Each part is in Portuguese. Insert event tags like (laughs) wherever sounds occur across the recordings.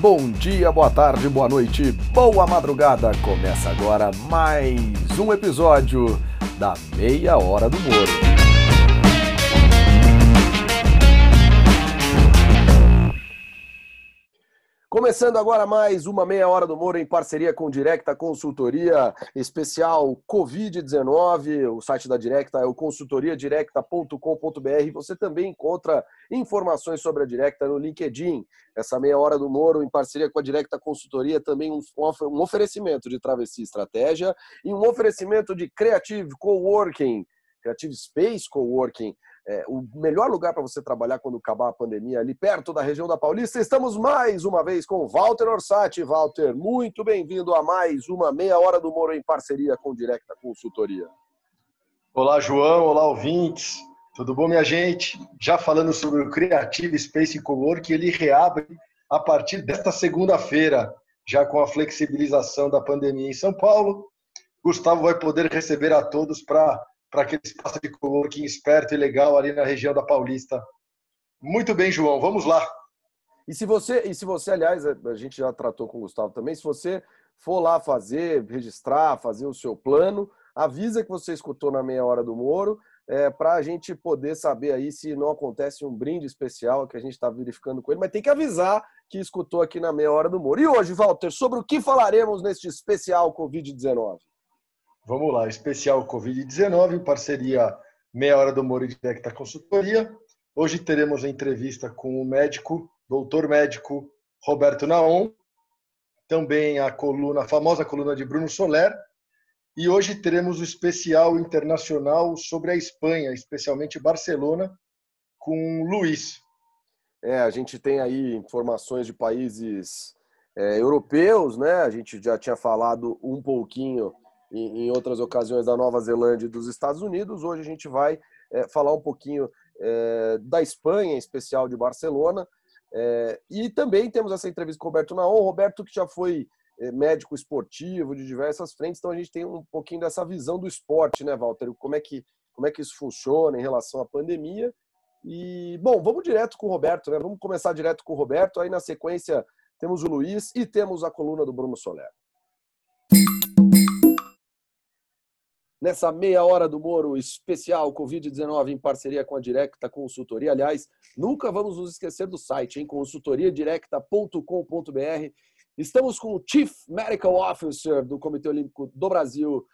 Bom dia, boa tarde, boa noite, boa madrugada. Começa agora mais um episódio da Meia Hora do Moro. Começando agora mais uma meia hora do Moro em parceria com Directa Consultoria Especial Covid-19. O site da Directa é o consultoriadirecta.com.br. Você também encontra informações sobre a Directa no LinkedIn. Essa meia hora do Moro em parceria com a Directa Consultoria também um, oferecimento de Travessia Estratégia e um oferecimento de Creative Coworking, Creative Space Coworking é, o melhor lugar para você trabalhar quando acabar a pandemia, ali perto da região da Paulista. Estamos mais uma vez com Walter Orsatti. Walter, muito bem-vindo a mais uma meia hora do Moro em parceria com Directa Consultoria. Olá, João. Olá, ouvintes. Tudo bom, minha gente? Já falando sobre o Creative Space Cowork, ele reabre a partir desta segunda-feira, já com a flexibilização da pandemia em São Paulo. Gustavo vai poder receber a todos para para aquele espaço de coworking esperto e legal ali na região da Paulista. Muito bem, João, vamos lá. E se você, e se você, aliás, a gente já tratou com o Gustavo também, se você for lá fazer, registrar, fazer o seu plano, avisa que você escutou na meia hora do Moro, é, para a gente poder saber aí se não acontece um brinde especial que a gente está verificando com ele, mas tem que avisar que escutou aqui na meia hora do Moro. E hoje, Walter, sobre o que falaremos neste especial Covid-19? Vamos lá, especial Covid-19, em parceria Meia Hora do Moro e Directa Consultoria. Hoje teremos a entrevista com o médico, doutor médico Roberto Naon, também a coluna, a famosa coluna de Bruno Soler, e hoje teremos o especial internacional sobre a Espanha, especialmente Barcelona, com Luiz. É, a gente tem aí informações de países é, europeus, né? A gente já tinha falado um pouquinho em, outras ocasiões da Nova Zelândia e dos Estados Unidos. Hoje a gente vai é, falar um pouquinho é, da Espanha, em especial de Barcelona. É, e também temos essa entrevista com o Roberto Naon. Roberto, que já foi médico esportivo de diversas frentes, então a gente tem um pouquinho dessa visão do esporte, né, Walter? Como é que, como é que isso funciona em relação à pandemia. E, bom, vamos direto com o Roberto, né? Vamos começar direto com o Roberto. Aí, na sequência, temos o Luiz e temos a coluna do Bruno Soler. Nessa meia hora do Moro especial Covid-19 em parceria com a Directa Consultoria. Aliás, nunca vamos nos esquecer do site, em consultoriadirecta.com.br. Estamos com o Chief Medical Officer do Comitê Olímpico do Brasil,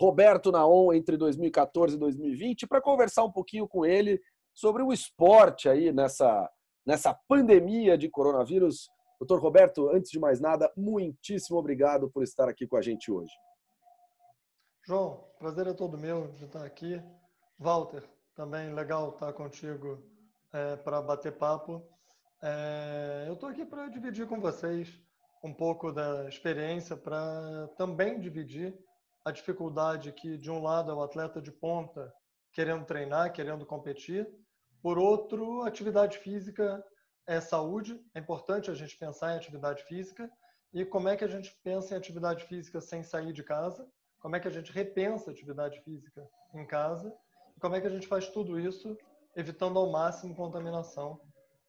Roberto Naon, entre 2014 e 2020, para conversar um pouquinho com ele sobre o esporte aí nessa, nessa pandemia de coronavírus. Doutor Roberto, antes de mais nada, muitíssimo obrigado por estar aqui com a gente hoje. João, prazer é todo meu de estar aqui. Walter, também legal estar contigo é, para bater papo. É, eu estou aqui para dividir com vocês um pouco da experiência, para também dividir a dificuldade que, de um lado, é o atleta de ponta querendo treinar, querendo competir, por outro, atividade física é saúde, é importante a gente pensar em atividade física e como é que a gente pensa em atividade física sem sair de casa como é que a gente repensa a atividade física em casa e como é que a gente faz tudo isso evitando ao máximo contaminação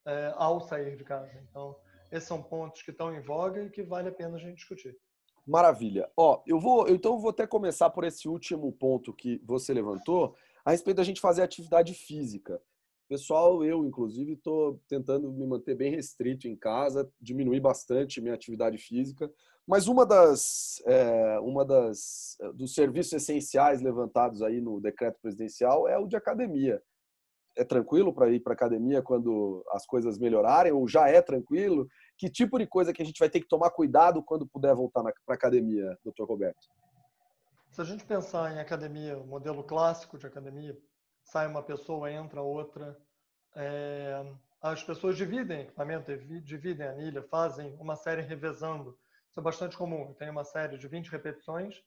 é, ao sair de casa. Então, esses são pontos que estão em voga e que vale a pena a gente discutir. Maravilha. Ó, eu vou, então eu vou até começar por esse último ponto que você levantou, a respeito da gente fazer atividade física. Pessoal, eu inclusive estou tentando me manter bem restrito em casa, diminuir bastante minha atividade física, mas uma das, é, uma das eh, dos serviços essenciais levantados aí no decreto presidencial é o de academia. É tranquilo para ir para academia quando as coisas melhorarem ou já é tranquilo? Que tipo de coisa que a gente vai ter que tomar cuidado quando puder voltar para academia, doutor Roberto? Se a gente pensar em academia, o modelo clássico de academia, sai uma pessoa, entra outra, é, as pessoas dividem equipamento, dividem anilha, fazem uma série revezando isso é bastante comum. Eu tenho uma série de 20 repetições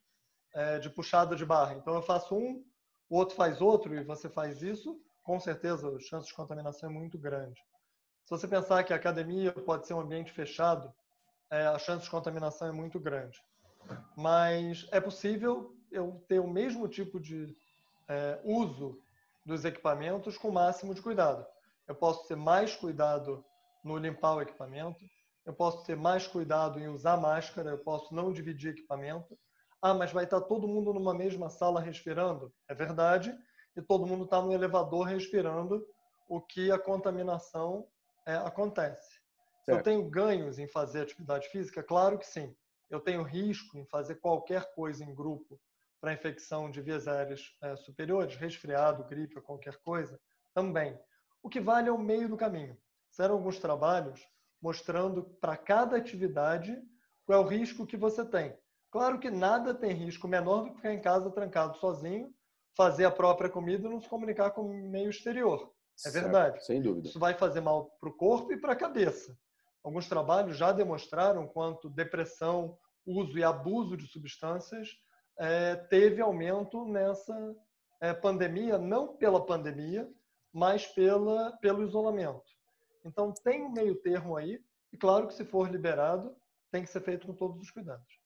é, de puxada de barra. Então, eu faço um, o outro faz outro e você faz isso, com certeza a chance de contaminação é muito grande. Se você pensar que a academia pode ser um ambiente fechado, é, a chance de contaminação é muito grande. Mas é possível eu ter o mesmo tipo de é, uso dos equipamentos com o máximo de cuidado. Eu posso ter mais cuidado no limpar o equipamento, eu posso ter mais cuidado em usar máscara, eu posso não dividir equipamento. Ah, mas vai estar todo mundo numa mesma sala respirando? É verdade. E todo mundo está no elevador respirando, o que a contaminação é, acontece. Certo. Eu tenho ganhos em fazer atividade física? Claro que sim. Eu tenho risco em fazer qualquer coisa em grupo para infecção de vias aéreas é, superiores, resfriado, gripe ou qualquer coisa? Também. O que vale é o meio do caminho. Fizeram alguns trabalhos mostrando para cada atividade qual é o risco que você tem. Claro que nada tem risco menor do que ficar em casa trancado sozinho, fazer a própria comida e não se comunicar com o meio exterior. É certo, verdade. Sem dúvida. Isso vai fazer mal para o corpo e para a cabeça. Alguns trabalhos já demonstraram quanto depressão, uso e abuso de substâncias é, teve aumento nessa é, pandemia, não pela pandemia, mas pela, pelo isolamento. Então, tem um meio termo aí, e claro que se for liberado, tem que ser feito com todos os cuidados.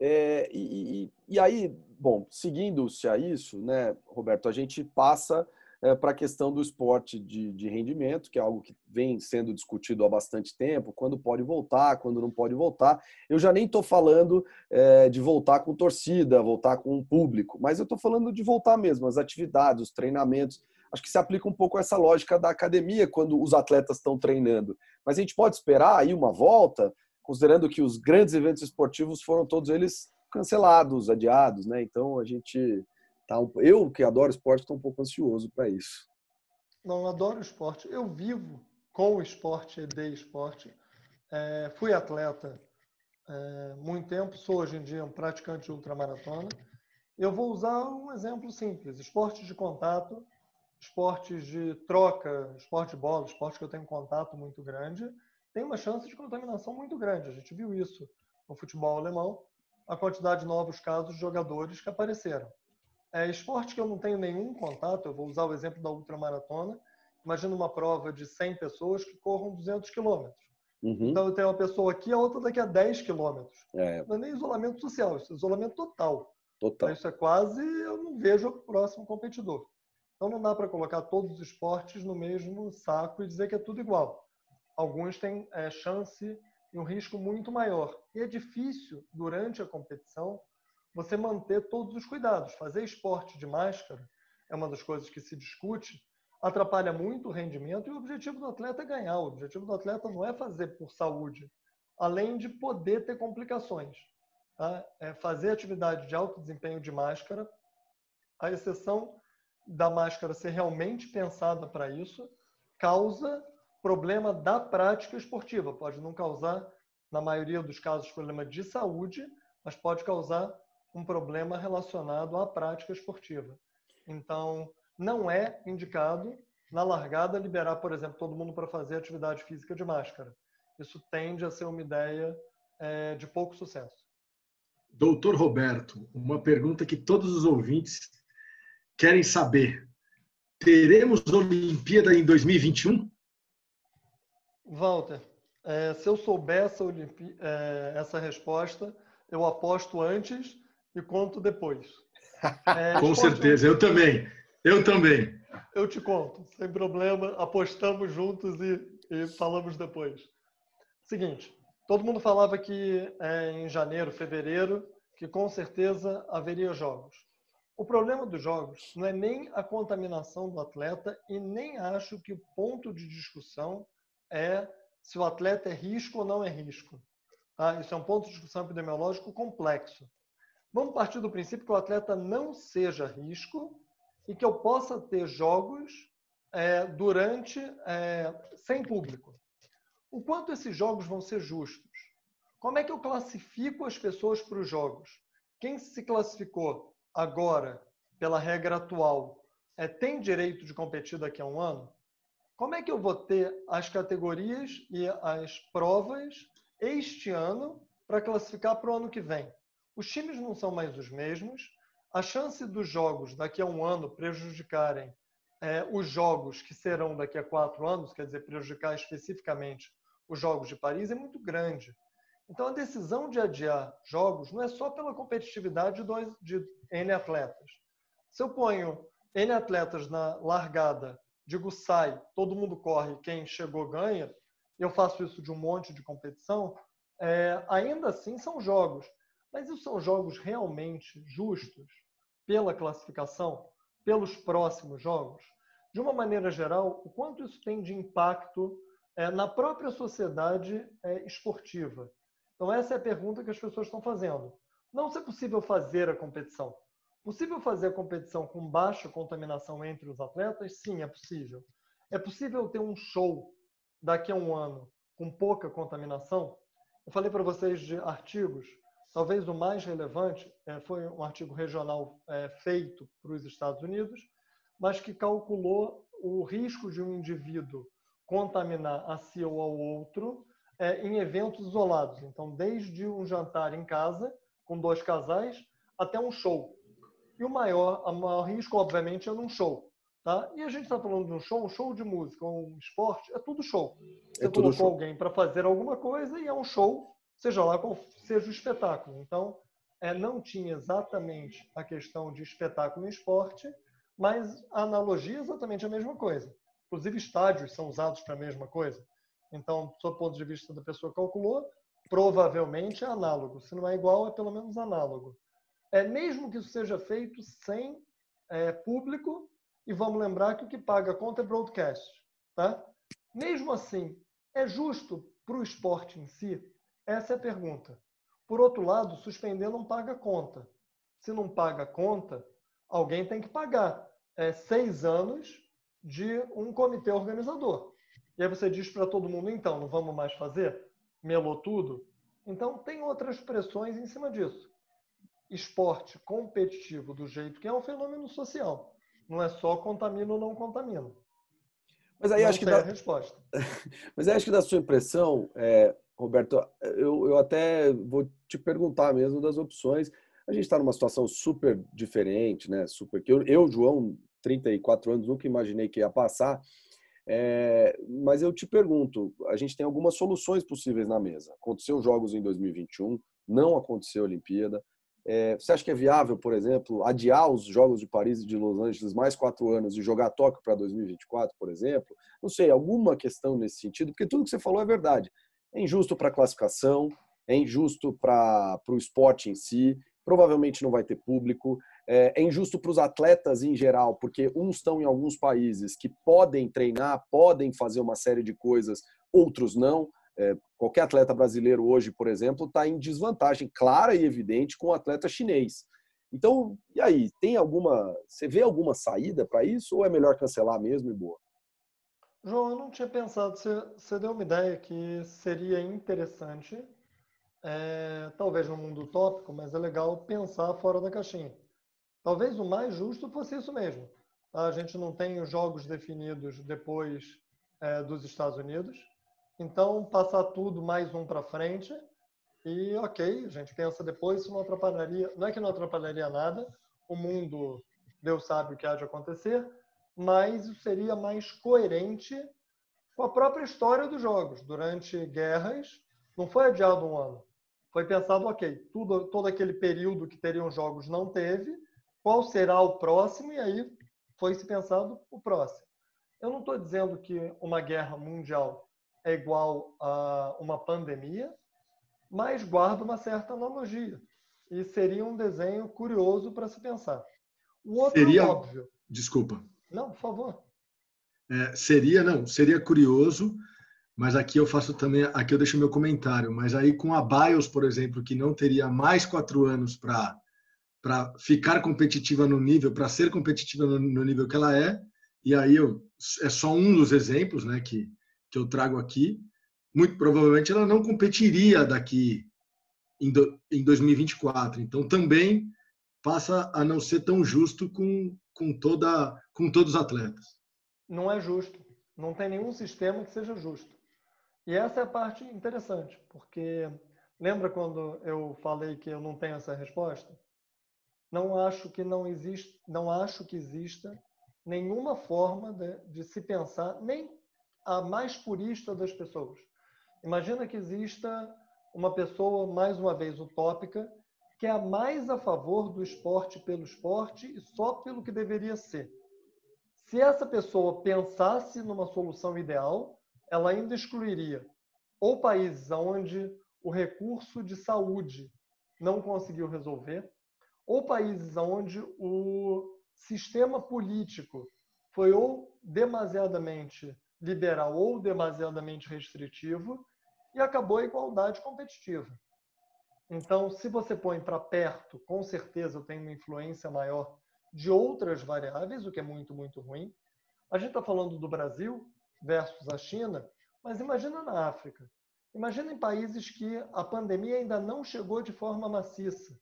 É, e, e, aí, bom, seguindo-se a isso, né, Roberto, a gente passa é, para a questão do esporte de, de, rendimento, que é algo que vem sendo discutido há bastante tempo, quando pode voltar, quando não pode voltar. Eu já nem estou falando é, de voltar com torcida, voltar com um público, mas eu estou falando de voltar mesmo, as atividades, os treinamentos acho que se aplica um pouco essa lógica da academia quando os atletas estão treinando. Mas a gente pode esperar aí uma volta, considerando que os grandes eventos esportivos foram todos eles cancelados, adiados, né? Então a gente tá eu que adoro esporte estou um pouco ansioso para isso. Não, eu adoro esporte. Eu vivo com esporte e de esporte. É, fui atleta é, muito tempo, sou hoje em dia um praticante de ultramaratona. Eu vou usar um exemplo simples: esporte de contato esportes de troca, esporte de bola, esporte que eu tenho contato muito grande, tem uma chance de contaminação muito grande. A gente viu isso no futebol alemão, a quantidade de novos casos de jogadores que apareceram. É, esporte que eu não tenho nenhum contato, eu vou usar o exemplo da ultramaratona. Imagina uma prova de 100 pessoas que corram 200 quilômetros. Uhum. Então eu tenho uma pessoa aqui, a outra daqui a 10 quilômetros. É. Não é nem isolamento social, isso é isolamento total. Total. Isso é quase, eu não vejo o próximo competidor. Então não dá para colocar todos os esportes no mesmo saco e dizer que é tudo igual. Alguns têm é, chance e um risco muito maior. E é difícil, durante a competição, você manter todos os cuidados. Fazer esporte de máscara é uma das coisas que se discute, atrapalha muito o rendimento e o objetivo do atleta é ganhar. O objetivo do atleta não é fazer por saúde, além de poder ter complicações. Tá? É fazer atividade de alto desempenho de máscara, a exceção da máscara ser realmente pensada para isso causa problema da prática esportiva. Pode não causar, na maioria dos casos, problema de saúde, mas pode causar um problema relacionado à prática esportiva. Então, não é indicado, na largada, liberar, por exemplo, todo mundo para fazer atividade física de máscara. Isso tende a ser uma ideia é, de pouco sucesso. Doutor Roberto, uma pergunta que todos os ouvintes querem saber: teremos Olimpíada em 2021? Walter, é, se eu soubesse é, essa resposta, eu aposto antes e conto depois. (laughs) É, Com certeza, eu também. Eu também. Eu te conto, sem problema. Apostamos juntos e, e falamos depois. Seguinte, todo mundo falava que é, em janeiro, fevereiro, que com certeza haveria jogos. O problema dos jogos não é nem a contaminação do atleta e nem acho que o ponto de discussão é se o atleta é risco ou não é risco. Tá? Isso é um ponto de discussão epidemiológico complexo. Vamos partir do princípio que o atleta não seja risco e que eu possa ter jogos é, durante é, sem público. O quanto esses jogos vão ser justos? Como é que eu classifico as pessoas para os jogos? Quem se classificou agora, pela regra atual, é, tem direito de competir daqui a um ano? Como é que eu vou ter as categorias e as provas este ano para classificar para o ano que vem? Os times não são mais os mesmos. A chance dos jogos daqui a um ano prejudicarem é, os jogos que serão daqui a quatro anos, quer dizer, prejudicar especificamente os Jogos de Paris, é muito grande. Então, a decisão de adiar jogos não é só pela competitividade de, dois, de N atletas. Se eu ponho N atletas na largada, digo sai, todo mundo corre, quem chegou ganha, eu faço isso de um monte de competição, é, ainda assim são jogos. Mas isso são jogos realmente justos pela classificação, pelos próximos jogos? De uma maneira geral, o quanto isso tem de impacto é, na própria sociedade é, esportiva? Então, essa é a pergunta que as pessoas estão fazendo. Não se é possível fazer a competição. Possível fazer a competição com baixa contaminação entre os atletas? Sim, é possível. É possível ter um show daqui a um ano com pouca contaminação? Eu falei para vocês de artigos. Talvez o mais relevante é, foi um artigo regional é, feito para os Estados Unidos, mas que calculou o risco de um indivíduo contaminar a si ou ao outro é, em eventos isolados. Então, desde um jantar em casa com dois casais até um show. E o maior, o maior risco, obviamente, é num show. Tá? E a gente está falando de um show, um show de música, um esporte, é tudo show. Você é colocou show. alguém para fazer alguma coisa e é um show, seja lá qual seja o espetáculo. Então, é, não tinha exatamente a questão de espetáculo e esporte, mas a analogia é exatamente a mesma coisa. Inclusive, estádios são usados para a mesma coisa. Então, do ponto de vista da pessoa que calculou, provavelmente é análogo. Se não é igual, é pelo menos análogo. É mesmo que isso seja feito sem é, público, e vamos lembrar que o que paga a conta é broadcast. Tá? Mesmo assim, é justo para o esporte em si? Essa é a pergunta. Por outro lado, suspender não paga conta. Se não paga conta, alguém tem que pagar. É seis anos de um comitê organizador. E aí você diz para todo mundo, então, não vamos mais fazer? Melou tudo? Então, tem outras pressões em cima disso. Esporte competitivo do jeito que é um fenômeno social. Não é só contamina ou não contamina. Mas aí não acho que da... a resposta. (laughs) Mas aí acho que da sua impressão, é, Roberto, eu, eu até vou te perguntar mesmo das opções. A gente está numa situação super diferente, né? Super que eu, eu, João, 34 anos, nunca imaginei que ia passar. É, mas eu te pergunto, a gente tem algumas soluções possíveis na mesa. Aconteceu jogos em 2021, não aconteceu a Olimpíada. É, você acha que é viável, por exemplo, adiar os Jogos de Paris e de Los Angeles mais quatro anos e jogar Tóquio para 2024, por exemplo? Não sei, alguma questão nesse sentido, porque tudo que você falou é verdade. É injusto para a classificação, é injusto para o esporte em si, provavelmente não vai ter público, é, é injusto para os atletas em geral, porque uns estão em alguns países que podem treinar, podem fazer uma série de coisas, outros não. É, qualquer atleta brasileiro hoje, por exemplo, está em desvantagem clara e evidente com o atleta chinês. Então, e aí? Tem alguma. Você vê alguma saída para isso ou é melhor cancelar mesmo e boa? João, eu não tinha pensado. Você, você deu uma ideia que seria interessante, é, talvez no mundo utópico, mas é legal pensar fora da caixinha. Talvez o mais justo fosse isso mesmo. A gente não tem os jogos definidos depois é, dos Estados Unidos. Então, passar tudo mais um para frente e, ok, a gente pensa depois, isso não atrapalharia, não é que não atrapalharia nada, o mundo, Deus sabe o que há de acontecer, mas isso seria mais coerente com a própria história dos jogos. Durante guerras, não foi adiado um ano. Foi pensado, ok, tudo, todo aquele período que teriam jogos não teve, qual será o próximo, e aí foi se pensado o próximo. Eu não estou dizendo que uma guerra mundial é igual a uma pandemia, mas guarda uma certa analogia. E seria um desenho curioso para se pensar. O outro seria, óbvio. Desculpa. Não, por favor. É, seria, não, seria curioso, mas aqui eu faço também, aqui eu deixo meu comentário, mas aí com a BIOS, por exemplo, que não teria mais quatro anos para para ficar competitiva no nível, para ser competitiva no, nível que ela é, e aí eu, é só um dos exemplos, né, que que eu trago aqui, muito provavelmente ela não competiria daqui em, do, em 2024. Então também passa a não ser tão justo com, com, toda, com todos os atletas. Não é justo. Não tem nenhum sistema que seja justo. E essa é a parte interessante, porque lembra quando eu falei que eu não tenho essa resposta? Não acho que não existe, não acho que exista nenhuma forma de, de se pensar, nem a mais purista das pessoas. Imagina que exista uma pessoa, mais uma vez utópica, que é a mais a favor do esporte pelo esporte e só pelo que deveria ser. Se essa pessoa pensasse numa solução ideal, ela ainda excluiria ou países onde o recurso de saúde não conseguiu resolver, ou países onde o sistema político foi ou demasiadamente liberal ou demasiadamente restritivo e acabou a igualdade competitiva. Então, se você põe para perto, com certeza tem uma influência maior de outras variáveis, o que é muito, muito ruim. A gente está falando do Brasil versus a China, mas imagina na África. Imagina em países que a pandemia ainda não chegou de forma maciça.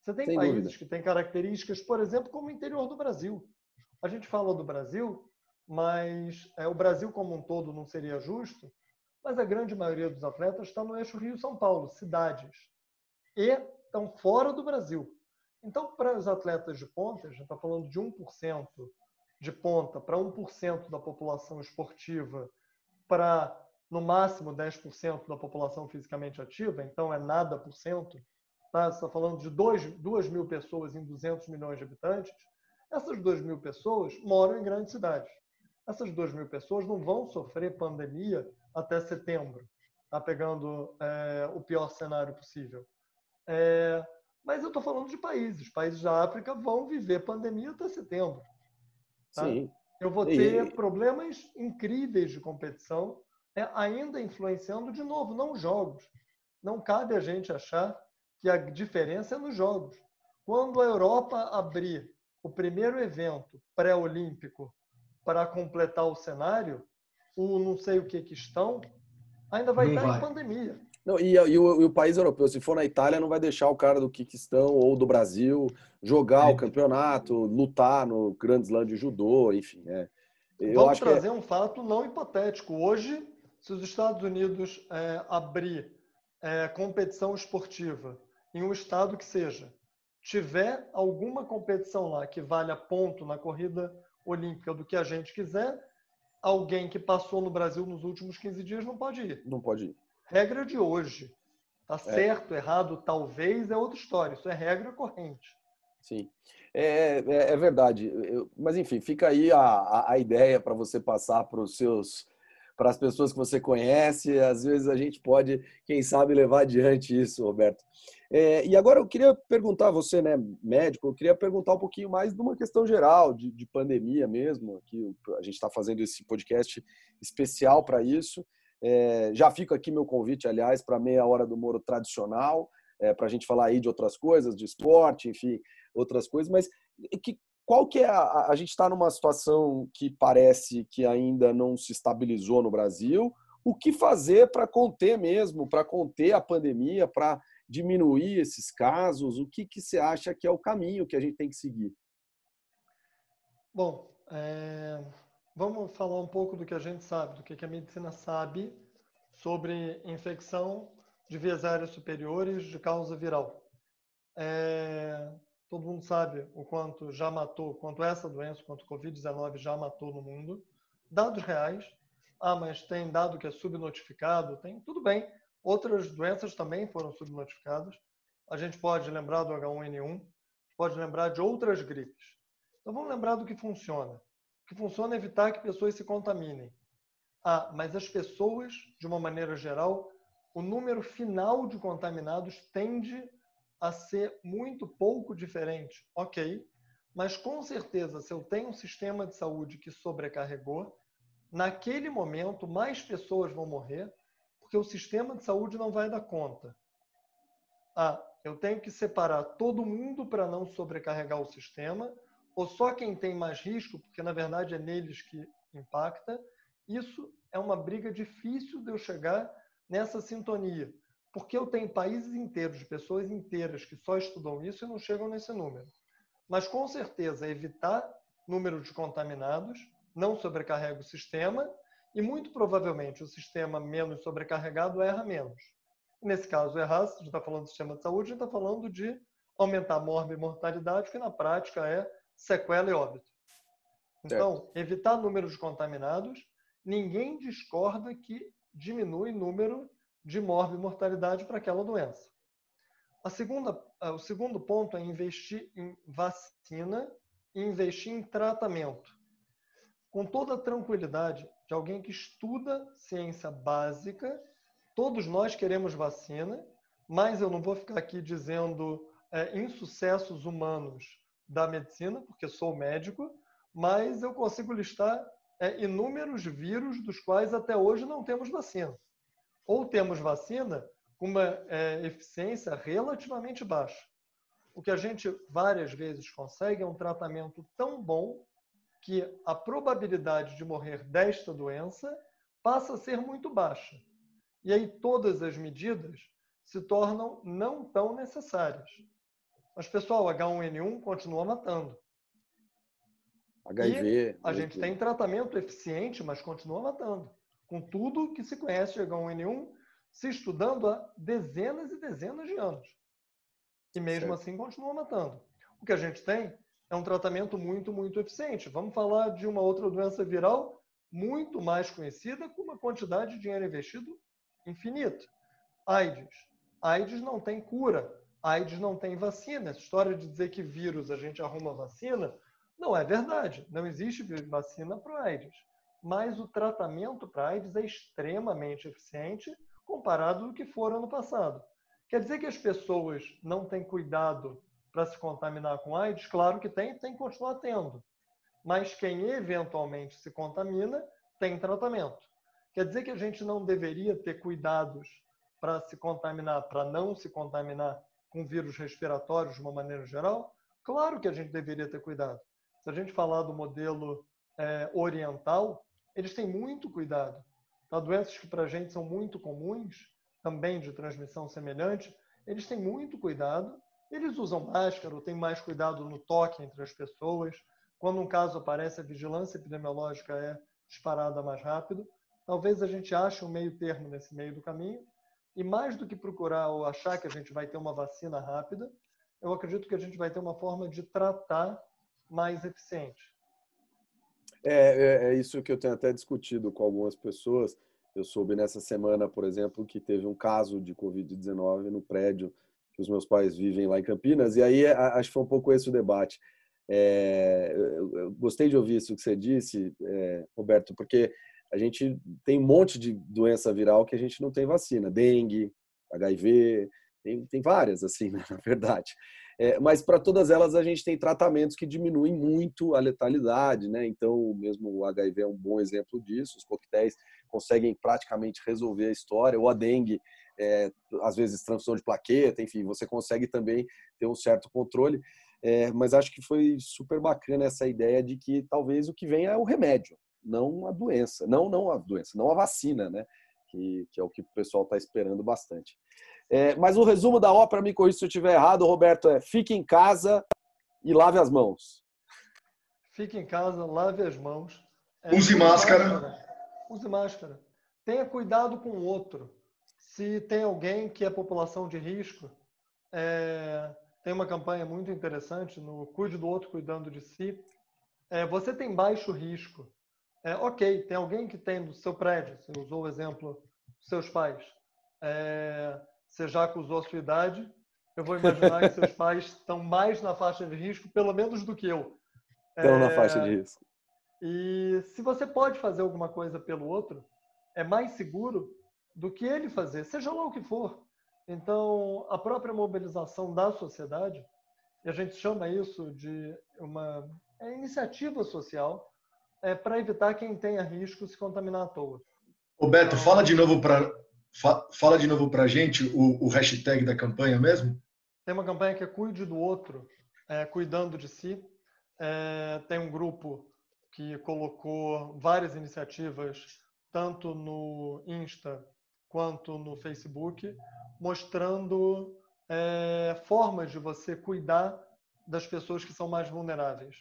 Você tem Sem países dúvida. que têm características, por exemplo, como o interior do Brasil. A gente fala do Brasil, mas é, o Brasil como um todo não seria justo, mas a grande maioria dos atletas está no eixo Rio-São Paulo, cidades, e estão fora do Brasil. Então, para os atletas de ponta, a gente está falando de 1% de ponta para 1% da população esportiva, para no máximo 10% da população fisicamente ativa, então é nada por cento. Tá? Você está falando de 2, 2 mil pessoas em 200 milhões de habitantes. Essas 2 mil pessoas moram em grandes cidades. Essas 2 mil pessoas não vão sofrer pandemia até setembro, tá pegando é, o pior cenário possível. É, mas eu estou falando de países. Países da África vão viver pandemia até setembro. Tá? Sim. Eu vou ter e... problemas incríveis de competição, é, ainda influenciando de novo, não jogos. Não cabe a gente achar que a diferença é nos jogos. Quando a Europa abrir o primeiro evento pré-olímpico para completar o cenário, o não sei o que que estão, ainda vai não estar vai. em pandemia. Não, e, e, o, e, o, país europeu, se for na Itália, não vai deixar o cara do Kikistão ou do Brasil jogar é. o campeonato, lutar no Grand Slam de judô, enfim. É. Vamos é trazer é... um fato não hipotético. Hoje, se os Estados Unidos é, abrir é, competição esportiva em um estado que seja, tiver alguma competição lá que valha ponto na corrida olímpica do que a gente quiser, alguém que passou no Brasil nos últimos 15 dias não pode ir. Não pode ir regra de hoje. Tá é. certo, errado, talvez é outra história. Isso é regra corrente. Sim, é, é, é verdade. Eu, mas enfim, fica aí a, a, ideia para você passar para os seus para as pessoas que você conhece. Às vezes a gente pode, quem sabe, levar adiante isso, Roberto. É, e agora eu queria perguntar a você, né, médico, eu queria perguntar um pouquinho mais de uma questão geral, de, de pandemia mesmo. Aqui a gente está fazendo esse podcast especial para isso. É, já fica aqui meu convite, aliás, para meia hora do Moro tradicional, é, para a gente falar aí de outras coisas, de esporte, enfim, outras coisas, mas que, qual que é a, a gente está numa situação que parece que ainda não se estabilizou no Brasil. O que fazer para conter mesmo, para conter a pandemia, para diminuir esses casos? O que, que você acha que é o caminho que a gente tem que seguir? Bom, é, Vamos falar um pouco do que a gente sabe, do que a medicina sabe sobre infecção de vias aéreas superiores de causa viral. É, todo mundo sabe o quanto já matou, quanto essa doença, quanto o Covid-19 já matou no mundo. Dados reais. Ah, mas tem dado que é subnotificado? Tem, tudo bem. Outras doenças também foram subnotificadas. A gente pode lembrar do H1N1, pode lembrar de outras gripes. Então vamos lembrar do que funciona que funciona evitar que pessoas se contaminem. Ah, mas as pessoas, de uma maneira geral, o número final de contaminados tende a ser muito pouco diferente. Ok, mas com certeza, se eu tenho um sistema de saúde que sobrecarregou, naquele momento mais pessoas vão morrer, porque o sistema de saúde não vai dar conta. Ah, eu tenho que separar todo mundo para não sobrecarregar o sistema ou só quem tem mais risco, porque na verdade é neles que impacta, isso é uma briga difícil de eu chegar nessa sintonia. Porque eu tenho países inteiros, de pessoas inteiras que só estudam isso e não chegam nesse número. Mas com certeza evitar número de contaminados, não sobrecarrega o sistema e muito provavelmente o sistema menos sobrecarregado erra menos. nesse caso, errar, se a gente está falando do sistema de saúde, a gente está falando de aumentar a mortalidade, que na prática é sequela e óbito. Então, certo. evitar número de contaminados, ninguém discorda que diminui o número de morte e mortalidade para aquela doença. A segunda, eh, o segundo ponto é investir em vacina e investir em tratamento. Com toda tranquilidade, de alguém que estuda ciência básica. Todos nós queremos vacina, mas eu não vou ficar aqui dizendo é, insucessos humanos da medicina, porque sou médico, mas eu consigo listar é, inúmeros vírus dos quais até hoje não temos vacina. Ou temos vacina com uma é, eficiência relativamente baixa. O que a gente várias vezes consegue é um tratamento tão bom que a probabilidade de morrer desta doença passa a ser muito baixa. E aí todas as medidas se tornam não tão necessárias. Mas, pessoal, H1N1 continua matando. HIV. E a gente tem tratamento eficiente, mas continua matando. Com tudo que se conhece de H1N1, se estudando há dezenas e dezenas de anos. E mesmo certo. assim continua matando. O que a gente tem é um tratamento muito, muito eficiente. Vamos falar de uma outra doença viral muito mais conhecida, com uma quantidade de dinheiro investido infinita. AIDS. AIDS não tem cura. AIDS não tem vacina. Essa história de dizer que vírus a gente arruma vacina não é verdade. Não existe vacina para AIDS. Mas o tratamento para AIDS é extremamente eficiente comparado ao que for ano passado. Quer dizer que as pessoas não têm cuidado para se contaminar com AIDS? Claro que tem, tem que continuar tendo. Mas quem eventualmente se contamina tem tratamento. Quer dizer que a gente não deveria ter cuidados para se contaminar, para não se contaminar com vírus respiratórios de uma maneira geral? Claro que a gente deveria ter cuidado. Se a gente falar do modelo é, oriental, eles têm muito cuidado. Então, doenças que para a gente são muito comuns, também de transmissão semelhante, eles têm muito cuidado eles usam máscara ou têm mais cuidado no toque entre as pessoas. Quando um caso aparece, a vigilância epidemiológica é disparada mais rápido. Talvez a gente ache um meio termo nesse meio do caminho. E mais do que procurar ou achar que a gente vai ter uma vacina rápida, eu acredito que a gente vai ter uma forma de tratar mais eficiente. É, é, é isso que eu tenho até discutido com algumas pessoas. Eu soube nessa semana, por exemplo, que teve um caso de Covid-19 no prédio que os meus pais vivem lá em Campinas, e aí acho que foi um pouco esse o debate. É, eu gostei de ouvir isso que você disse, é, Roberto, porque a gente tem um monte de doença viral que a gente não tem vacina, dengue, HIV, tem, tem várias, assim, (laughs) né, na verdade. É, mas para todas elas a gente tem tratamentos que diminuem muito a letalidade, né? Então, mesmo o HIV é um bom exemplo disso. Os coquetéis conseguem praticamente resolver a história. Ou a dengue é, às vezes transfusão de plaqueta, enfim, você consegue também ter um certo controle. É, mas acho que foi super bacana essa ideia de que talvez o que vem é o remédio, não a doença, não não a doença, não a vacina, né? Que, que é o que o pessoal está esperando bastante. É, mas o resumo da ópera, me corrija se eu estiver errado, Roberto, é fique em casa e lave as mãos. Fique em casa, lave as mãos. É, use máscara. máscara. Use máscara. Tenha cuidado com o outro se tem alguém que é população de risco, é, tem uma campanha muito interessante no Cuide do Outro Cuidando de Si. É, você tem baixo risco. É, ok, tem alguém que tem no seu prédio, você usou o exemplo dos seus pais. É, você já acusou a sua idade, eu vou imaginar que seus (laughs) pais estão mais na faixa de risco, pelo menos do que eu. Estão na faixa de risco. E se você pode fazer alguma coisa pelo outro, é mais seguro do que ele fazer, seja lá o que for. Então, a própria mobilização da sociedade, e a gente chama isso de uma é iniciativa social, é para evitar quem tenha risco se contaminar à toa. Roberto, fala de novo para fala de novo para a gente o, o, hashtag da campanha mesmo. Tem uma campanha que é Cuide do Outro, é, cuidando de si. É, tem um grupo que colocou várias iniciativas, tanto no Insta quanto no Facebook, mostrando é, formas de você cuidar das pessoas que são mais vulneráveis.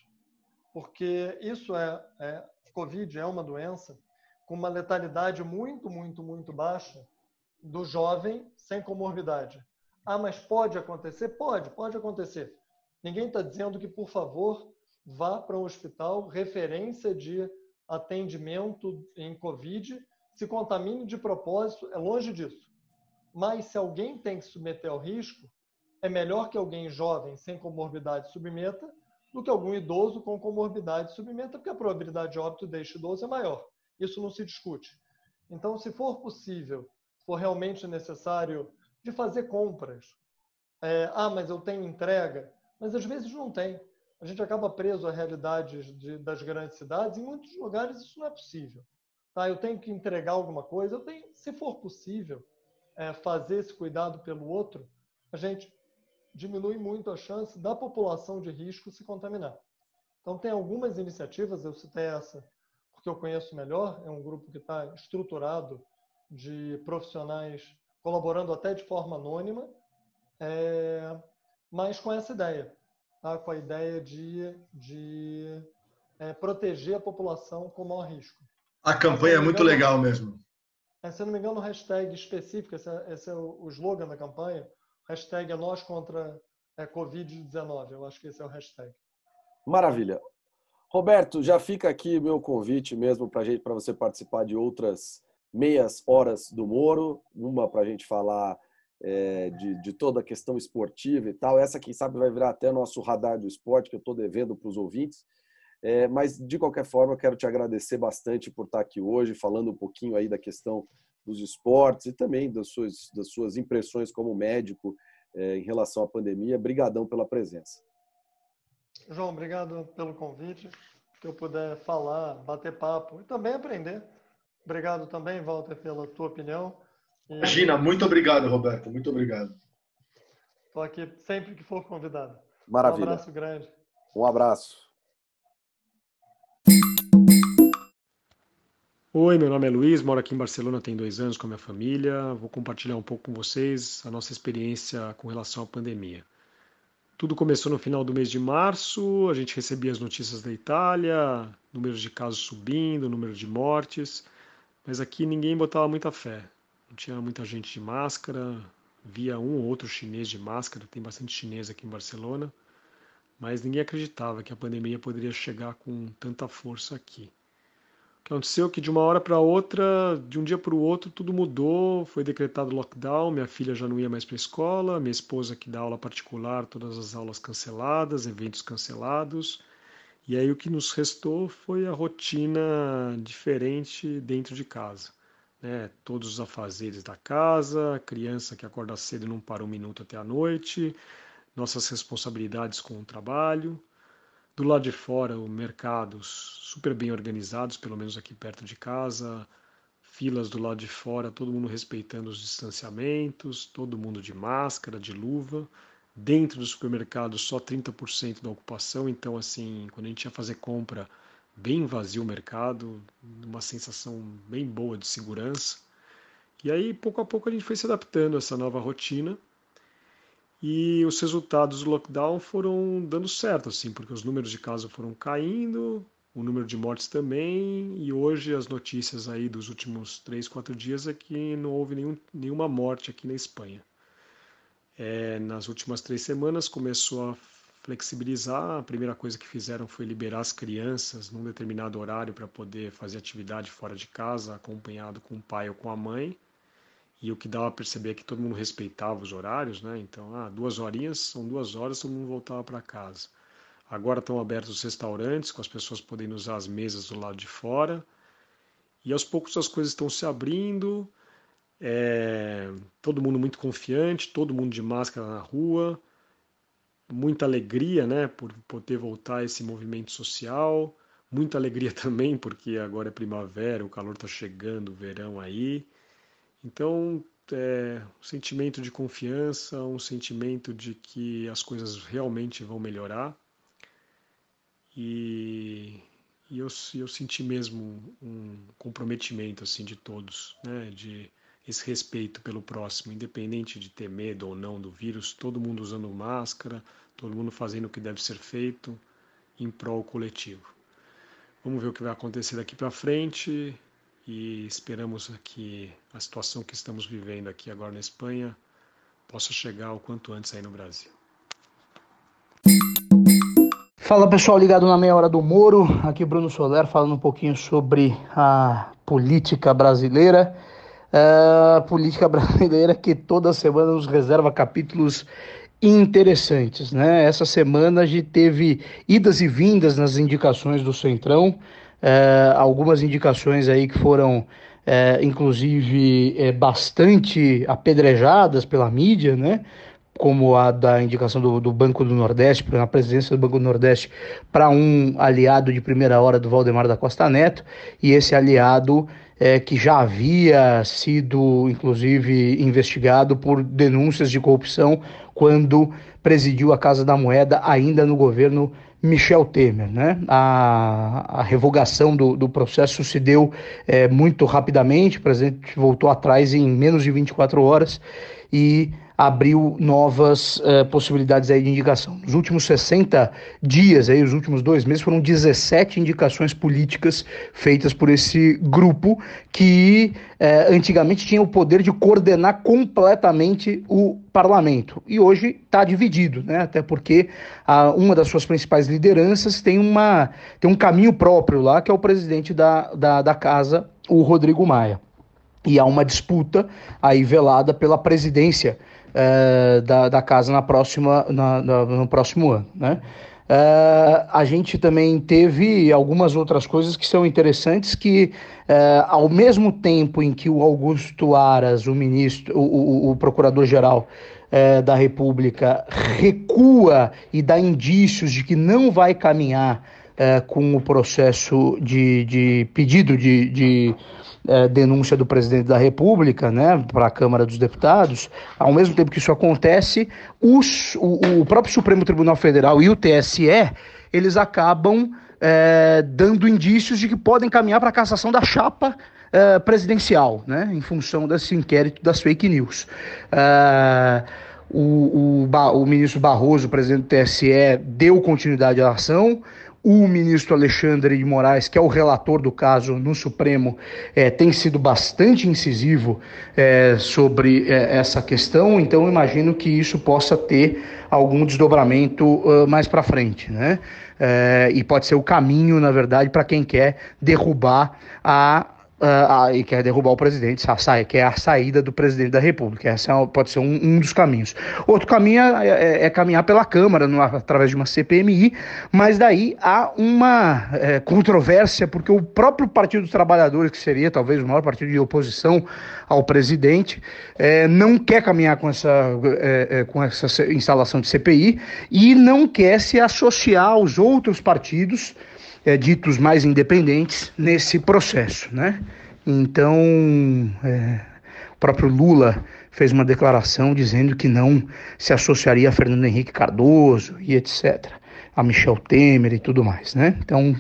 Porque isso é, é Covid é uma doença com uma letalidade muito, muito, muito baixa do jovem sem comorbidade. Ah, mas pode acontecer? Pode, pode acontecer. Ninguém está dizendo que, por favor, vá para um hospital referência de atendimento em Covid se contamine de propósito, é longe disso. Mas se alguém tem que submeter ao risco, é melhor que alguém jovem sem comorbidade submeta do que algum idoso com comorbidade submeta, porque a probabilidade de óbito deste idoso é maior. isso não se discute. Então, se for possível, se for realmente necessário, de fazer compras. É, ah, mas eu tenho entrega. Mas às vezes não tem. A gente acaba preso à realidade de, das grandes cidades. Em muitos lugares isso não é possível. Tá? Eu tenho que entregar alguma coisa. Eu tenho, se for possível, é, fazer esse cuidado pelo outro, a gente diminui muito a chance da população de risco se contaminar. Então, tem algumas iniciativas, eu citei essa porque eu conheço melhor, é um grupo que está estruturado de profissionais colaborando até de forma anônima, é, mas com essa ideia, tá? com a ideia de, de é, proteger a população com maior risco. A campanha é muito engano, legal mesmo. É, se não me engano, o hashtag específico, esse é, esse é o, o slogan da campanha, hashtag é nós contra é, Covid-19, eu acho que esse é o hashtag. Maravilha. Roberto, já fica aqui meu convite mesmo para você participar de outras meias horas do Moro, uma para a gente falar é, de, de, toda a questão esportiva e tal. Essa, quem sabe, vai virar até nosso radar do esporte, que eu estou devendo para os ouvintes. É, mas, de qualquer forma, quero te agradecer bastante por estar aqui hoje, falando um pouquinho aí da questão dos esportes e também das suas, das suas impressões como médico é, em relação à pandemia. Brigadão pela presença. João, obrigado pelo convite. Que eu puder falar, bater papo e também aprender. Obrigado também, Walter, pela tua opinião. E... Imagina, muito obrigado, Roberto. Muito obrigado. Estou aqui sempre que for convidado. Maravilha. Um abraço grande. Um abraço. Oi, meu nome é Luiz, moro aqui em Barcelona tem dois anos com a minha família. Vou compartilhar um pouco com vocês a nossa experiência com relação à pandemia. Tudo começou no final do mês de março, a gente recebia as notícias da Itália, números de casos subindo, número de mortes, mas aqui ninguém botava muita fé. Não tinha muita gente de máscara, via um ou outro chinês de máscara, tem bastante chinês aqui em Barcelona, mas ninguém acreditava que a pandemia poderia chegar com tanta força aqui aconteceu que de uma hora para outra, de um dia para o outro, tudo mudou, foi decretado lockdown, minha filha já não ia mais para a escola, minha esposa que dá aula particular, todas as aulas canceladas, eventos cancelados. E aí o que nos restou foi a rotina diferente dentro de casa. Né? Todos os afazeres da casa, criança que acorda cedo e não para um minuto até a noite, nossas responsabilidades com o trabalho. Do lado de fora, mercados super bem organizados, pelo menos aqui perto de casa, filas do lado de fora, todo mundo respeitando os distanciamentos, todo mundo de máscara, de luva. Dentro do supermercado, só 30% da ocupação, então, assim, quando a gente ia fazer compra, bem vazio o mercado, uma sensação bem boa de segurança. E aí, pouco a pouco, a gente foi se adaptando a essa nova rotina e os resultados do lockdown foram dando certo, assim, porque os números de casos foram caindo, o número de mortes também, e hoje as notícias aí dos últimos três, quatro dias é que não houve nenhum, nenhuma morte aqui na Espanha. É, nas últimas três semanas começou a flexibilizar, a primeira coisa que fizeram foi liberar as crianças num determinado horário para poder fazer atividade fora de casa, acompanhado com o pai ou com a mãe, e o que dava a perceber é que todo mundo respeitava os horários, né? Então, ah, duas horinhas são duas horas, todo mundo voltava para casa. Agora estão abertos os restaurantes, com as pessoas podendo usar as mesas do lado de fora. E aos poucos as coisas estão se abrindo, é, todo mundo muito confiante, todo mundo de máscara na rua, muita alegria né, por poder voltar esse movimento social, muita alegria (laughs) também porque agora é primavera, o calor está chegando, o verão aí. Então, é, um sentimento de confiança, um sentimento de que as coisas realmente vão melhorar. E, e eu, eu senti mesmo um comprometimento assim de todos, né, de esse respeito pelo próximo, independente de ter medo ou não do vírus, todo mundo usando máscara, todo mundo fazendo o que deve ser feito em prol coletivo. Vamos ver o que vai acontecer daqui para frente e esperamos que a situação que estamos vivendo aqui agora na Espanha possa chegar o quanto antes aí no Brasil. Fala pessoal ligado na meia hora do Moro, aqui Bruno Soler falando um pouquinho sobre a política brasileira. É, a política (laughs) brasileira que toda semana nos reserva capítulos interessantes, né? Essa semana a gente teve idas e vindas nas indicações do Centrão, é, algumas indicações aí que foram, é, inclusive, é, bastante apedrejadas pela mídia, né? como a da indicação do, do Banco do Nordeste, na presidência do Banco do Nordeste, para um aliado de primeira hora do Valdemar da Costa Neto, e esse aliado é, que já havia sido, inclusive, investigado por denúncias de corrupção quando presidiu a Casa da Moeda, ainda no governo Michel Temer. Né? A, a revogação do, do processo se deu é, muito rapidamente, o presidente voltou atrás em menos de 24 horas e abriu novas uh, possibilidades aí de indicação. Nos últimos 60 dias, aí, os últimos dois meses, foram 17 indicações políticas feitas por esse grupo que uh, antigamente tinha o poder de coordenar completamente o parlamento. E hoje está dividido, né? até porque uh, uma das suas principais lideranças tem, uma, tem um caminho próprio lá, que é o presidente da, da, da casa, o Rodrigo Maia. E há uma disputa aí velada pela presidência é, da, da casa na próxima, na, na, no próximo ano. Né? É, a gente também teve algumas outras coisas que são interessantes que é, ao mesmo tempo em que o Augusto Aras, o ministro, o, o, o procurador-geral da República, recua e dá indícios de que não vai caminhar com o processo de, de pedido de, de é, denúncia do presidente da República né, para a Câmara dos Deputados, ao mesmo tempo que isso acontece, os, o, o próprio Supremo Tribunal Federal e o TSE eles acabam é, dando indícios de que podem caminhar para a cassação da chapa é, presidencial, né, em função desse inquérito das fake news. É, o, o, o ministro Barroso, presidente do TSE, deu continuidade à ação o ministro Alexandre de Moraes, que é o relator do caso no Supremo, é, tem sido bastante incisivo é, sobre é, essa questão, então imagino que isso possa ter algum desdobramento uh, mais para frente, né? e pode ser o caminho, na verdade, para quem quer derrubar a uh, e quer derrubar o presidente, que é a saída do presidente da República. Esse é, pode ser um, um, dos caminhos. Outro caminho é, é, é caminhar pela Câmara, no, através de uma CPMI, mas daí há uma é, controvérsia, porque o próprio Partido dos Trabalhadores, que seria talvez o maior partido de oposição ao presidente, é, não quer caminhar com essa, é, com essa instalação de CPI e não quer se associar aos outros partidos é, ditos mais independentes nesse processo, né? Então, é, o próprio Lula fez uma declaração dizendo que não se associaria a Fernando Henrique Cardoso e etc a Michel Temer e tudo mais, né? Então,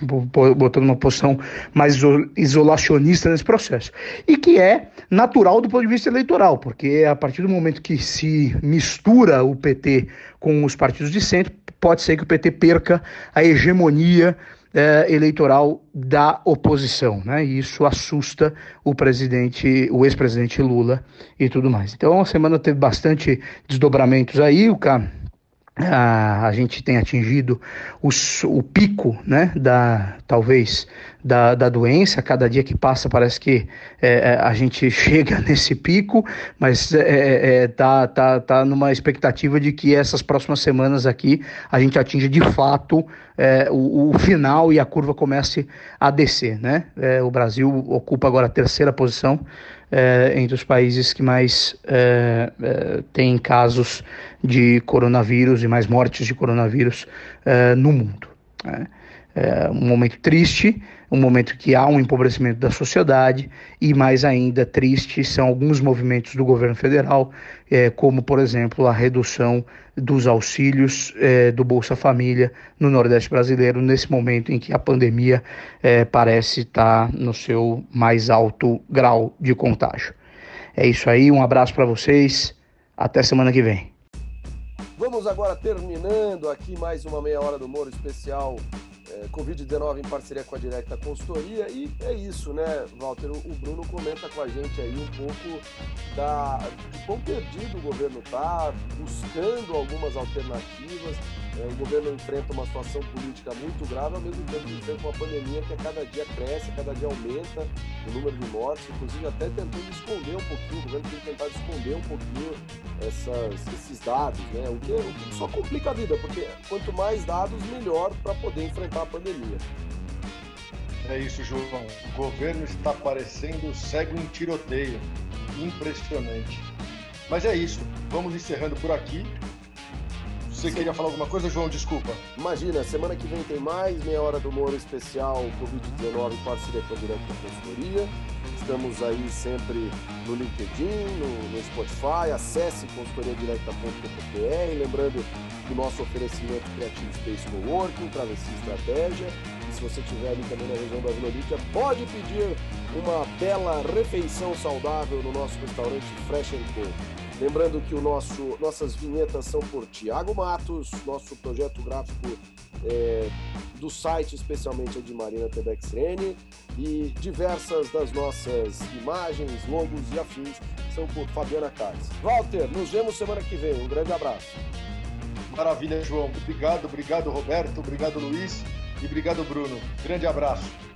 botando uma posição mais isolacionista nesse processo. E que é natural do ponto de vista eleitoral, porque a partir do momento que se mistura o PT com os partidos de centro, pode ser que o PT perca a hegemonia é, eleitoral da oposição, né? E isso assusta o presidente, o ex-presidente Lula e tudo mais. Então a semana teve bastante desdobramentos aí, o cara a, a gente tem atingido os, o pico, né, da, talvez, da, da doença. Cada dia que passa parece que é, é a gente (laughs) chega nesse pico, mas é, é, é, tá, tá, tá numa expectativa de que essas próximas semanas aqui a gente atinja de fato é, o, o, final e a curva comece a descer, né? É, o Brasil ocupa agora a terceira posição é, entre os países que mais é, é, têm casos de coronavírus e mais mortes de coronavírus no mundo. Né? Um momento triste, um momento que há um empobrecimento da sociedade e mais ainda triste são alguns movimentos do governo federal, é, como por exemplo a redução dos auxílios é, do Bolsa Família no Nordeste brasileiro nesse momento em que a pandemia é, parece estar no seu mais alto grau de contágio. É isso aí, um abraço para vocês, até semana que vem. Vamos agora terminando aqui mais uma meia hora do Moro especial é, Covid-19 em parceria com a Directa Consultoria. E é isso, né, Walter? O Bruno comenta com a gente aí um pouco da, de quão perdido o governo está, buscando algumas alternativas. É, o governo enfrenta uma situação política muito grave, ao mesmo tempo que enfrenta uma pandemia que a cada dia cresce, a cada dia aumenta o número de mortes, inclusive até tentando esconder um pouquinho, o governo tem tentado esconder um pouquinho essas, esses dados, né? O que, o que só complica a vida, porque quanto mais dados, melhor para poder enfrentar a pandemia. É isso, João. O governo está parecendo cego em tiroteio. Impressionante. Mas é isso. Vamos encerrando por aqui. Você Sim. queria falar alguma coisa, João? Desculpa. Imagina, semana que vem tem mais meia hora do Moro especial Covid-19 em parceria com a Direto Consultoria. Estamos aí sempre no LinkedIn, no, no Spotify. Acesse consultoriadireta.com.br. Lembrando do nosso oferecimento Creative Space Coworking, Travessia Estratégia. E se você estiver ali também na região da Vila Olímpia, pode pedir uma bela refeição saudável no nosso restaurante Fresh Co. Lembrando que o nosso, nossas vinhetas são por Tiago Matos, nosso projeto gráfico é, do site, especialmente de Marina Tebexrene, e diversas das nossas imagens, logos e afins são por Fabiana Carlos. Walter, nos vemos semana que vem. Um grande abraço. Maravilha, João. Obrigado, obrigado, Roberto, obrigado, Luiz e obrigado, Bruno. Grande abraço.